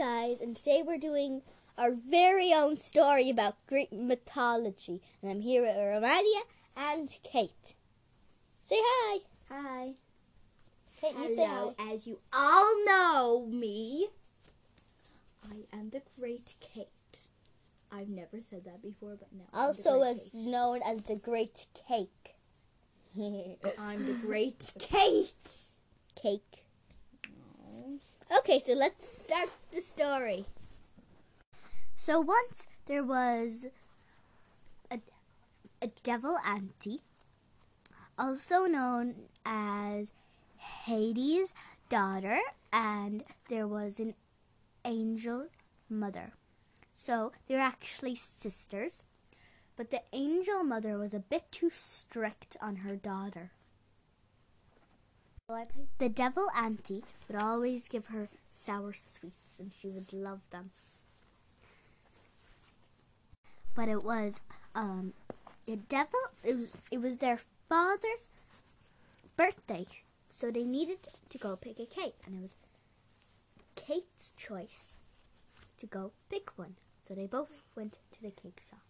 guys, and today we're doing our very own story about Greek mythology. And I'm here with Romalia and Kate. Say hi. Hi. Kate, you say hi. Hello. As you all know me, I am the Great Kate. I've never said that before, but now I'm the Also as Kate. known as the Great Cake. I'm the Great Kate. Cake. Okay, so let's start the story. So once there was a, a devil auntie, also known as Hades' daughter, and there was an angel mother. So they're actually sisters, but the angel mother was a bit too strict on her daughter. The devil auntie would always give her sour sweets and she would love them. But it was um the devil it was it was their father's birthday. So they needed to go pick a cake and it was Kate's choice to go pick one. So they both went to the cake shop.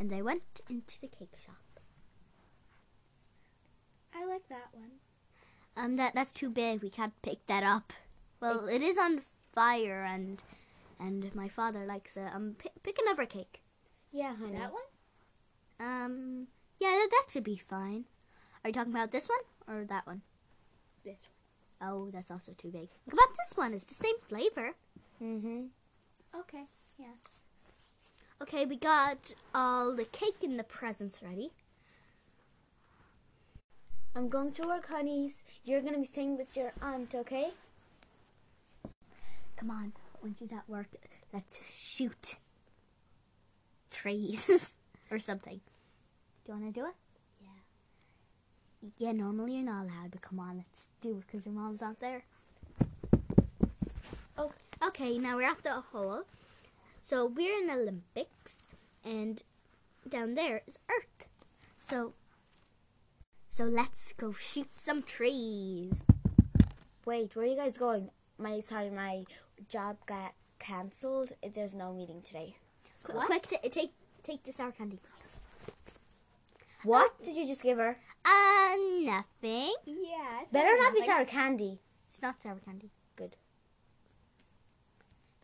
And they went into the cake shop. I like that one. Um, that that's too big. We can't pick that up. Well, it is on fire, and and my father likes it. Um, pick, pick another cake. Yeah, honey. That one? Um, yeah, that, that should be fine. Are you talking about this one or that one? This one. Oh, that's also too big. What about this one? It's the same flavor. Mm-hmm. Okay. Yeah. Okay, we got all the cake and the presents ready. I'm going to work, honeys. You're gonna be staying with your aunt, okay? Come on, when she's at work, let's shoot trees or something. Do you want to do it? Yeah. Yeah, normally you're not allowed, but come on, let's do it because your mom's not there. Okay. Okay, now we're at the hole. So we're in the Olympics, and down there is Earth. So, so let's go shoot some trees. Wait, where are you guys going? My sorry, my job got cancelled. There's no meeting today. Qu-? Quick, t- take take the sour candy. What did you just give her? Uh, nothing. Yeah. Better not be sour candy. It's not sour candy. Good.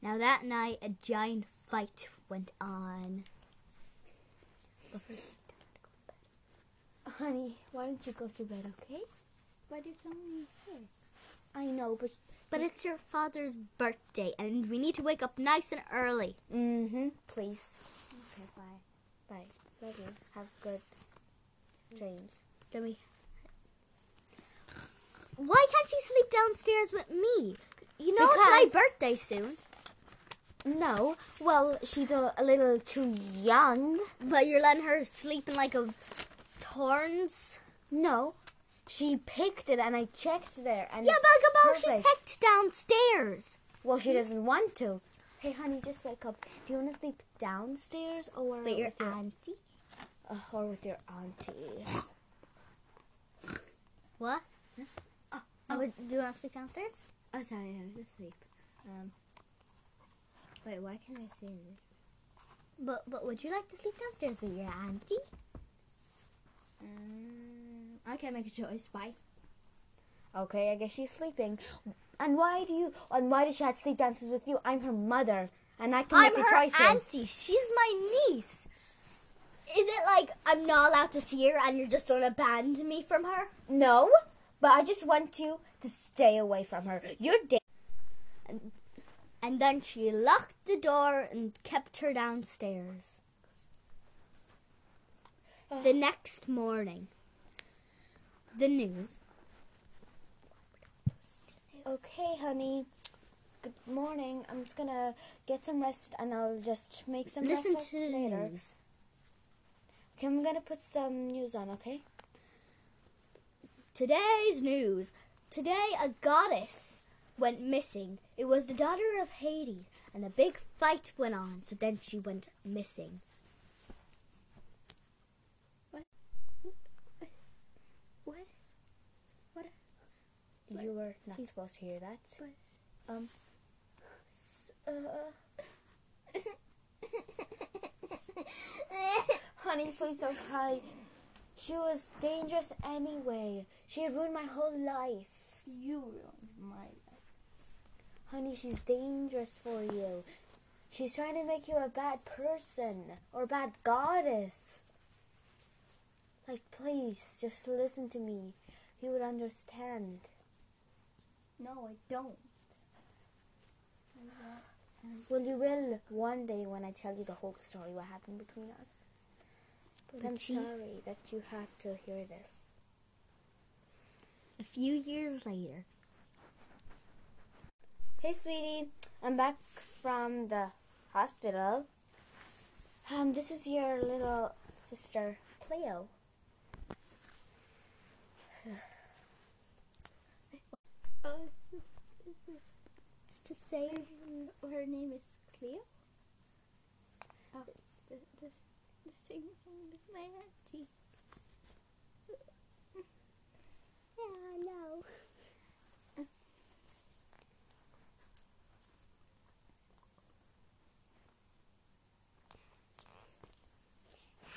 Now that night, a giant fight went on. Honey, why don't you go to bed, okay? But it's only six. I know, but But it's your father's birthday, and we need to wake up nice and early. mm-hmm. Please. Okay, bye. Bye. Love you. Have good dreams. Then we. Why can't she sleep downstairs with me? You know it's my birthday soon. No, well, she's a, a little too young. But you're letting her sleep in like a thorns. No, she picked it and I checked there and Yeah, about she picked downstairs. Well, she doesn't want to. Hey, honey, just wake up. Do you want to sleep downstairs or With your with your auntie. uh, or with your auntie? What? Oh, Oh, but do you want to sleep downstairs? oh, sorry, I was asleep. Um, wait, why can't I say this? But but would you like to sleep downstairs with your auntie? Um, I can't make a choice. Bye. Okay, I guess she's sleeping. And why do you? And why does she have sleep dances with you? I'm her mother, and I can I'm make the her choices. auntie. She's my niece. Is it like I'm not allowed to see her and you're just gonna abandon me from her? No, but I just want you to stay away from her. You're da- And then she locked the door and kept her downstairs. The next morning, the news. Okay, honey. Good morning. I'm just gonna get some rest, and I'll just make some Listen breakfast to the later. news. Okay, I'm gonna put some news on. Okay. Today's news. Today, a goddess went missing. It was the daughter of Hades, and a big fight went on. So then she went missing. You were not supposed to hear that. What? Um, Uh, honey, please don't cry. She was dangerous anyway. She had ruined my whole life. You ruined my life. Honey, she's dangerous for you. She's trying to make you a bad person or bad goddess. Like, please, just listen to me. You would understand. No, I don't. Well, you will one day when I tell you the whole story, what happened between us. But But I'm she- sorry that you had to hear this. A few years later. Hey, sweetie, I'm back from the hospital. Um, this is your little sister, Cleo. Oh, is this, is it's to say her, her name is Cleo? Oh, the, the, the same thing as my auntie. Yeah, I know.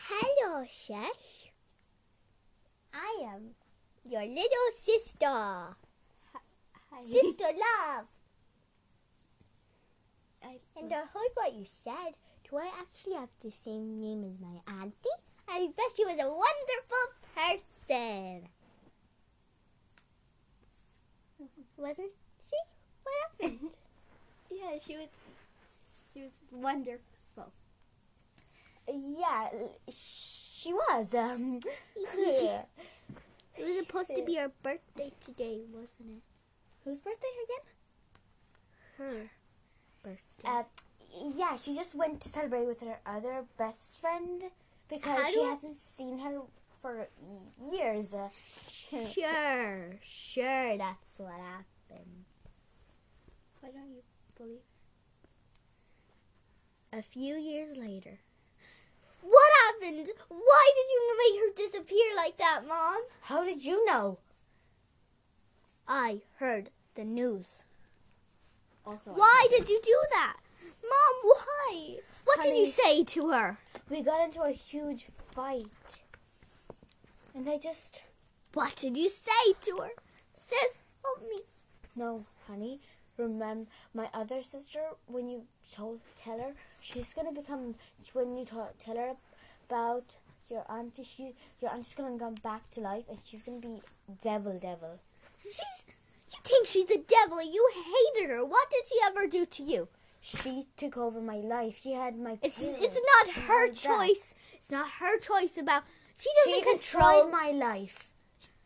Hello, Shesh. I am your little sister. Sister Love. I, And I heard what you said. Do I actually have the same name as my auntie? I bet she was a wonderful person. Wasn't she? What happened? yeah, she was. She was wonderful. yeah, she was. Um, Yeah. It was supposed to be her birthday today, wasn't it? Whose birthday again? Her birthday. Uh, yeah, she just went to celebrate with her other best friend because How she hasn't seen her for years. Uh, Sure, sure, that's what happened. Why don't you believe? A few years later. What happened? Why did you make her disappear like that, Mom? How did you know? I heard the news. Also, Why did you do that? Mom, why? What did you say to her? we got into a huge fight, and I just What did you say to her? Sis, help me. no, honey. Remember my other sister when you told tell her she's gonna become when you ta- tell her about your auntie. She your auntie's gonna come back to life, and she's gonna be devil, devil. She's. You think she's a devil? You hated her. What did she ever do to you? She took over my life. She had my. It's parents it's not her that. choice. It's not her choice about. She She doesn't controlled control. my life.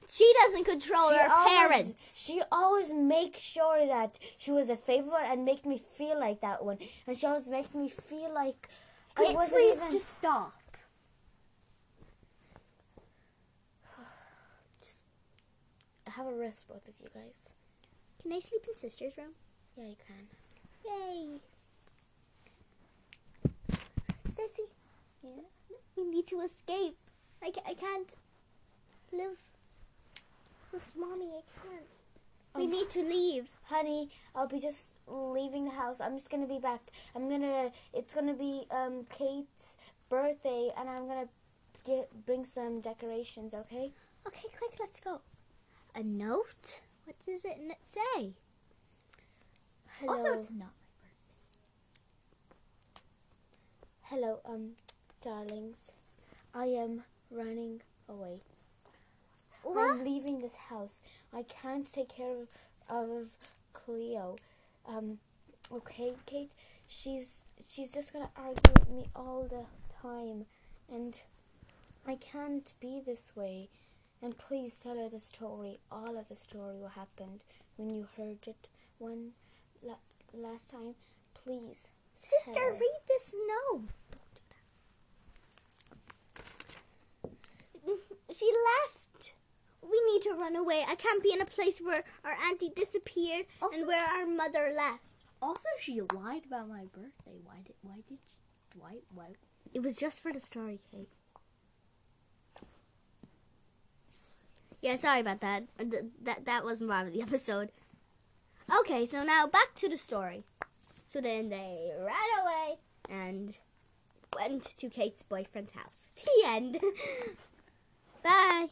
She doesn't control she her always, parents. She always makes sure that she was a favorite and make me feel like that one. And she always makes me feel like I Can wasn't please even. just stop? have a rest, both of you guys. Can I sleep in sister's room? Yeah, you can. Yay! Stacy, Yeah. we need to escape. I, ca- I can't live with mommy. I can't. We Um, need to leave. Honey, I'll be just leaving the house. I'm just gonna be back. I'm gonna. It's gonna be um Kate's birthday, and I'm gonna get bring some decorations. Okay. Okay, quick, let's go. A note? What does it say? Hello. Also, it's not my Hello, um, darlings. I am running away. birthday. I'm leaving this house. I can't take care of, of Cleo. Um, okay, Kate. She's she's just gonna argue with me all the time, and I can't be this way. And please tell her the story, all of the story, what happened when you heard it one la- last time. Please. Sister, read this note. She left. We need to run away. I can't be in a place where our auntie disappeared Also- and where our mother left. Also, she lied about my birthday. Why did? Why did? She, why? Why? It was just for the story, Kate. Yeah, sorry about that. Th that that wasn't part of the episode. Okay, so now back to the story. So then they ran away and went to Kate's boyfriend's house. The end. Bye.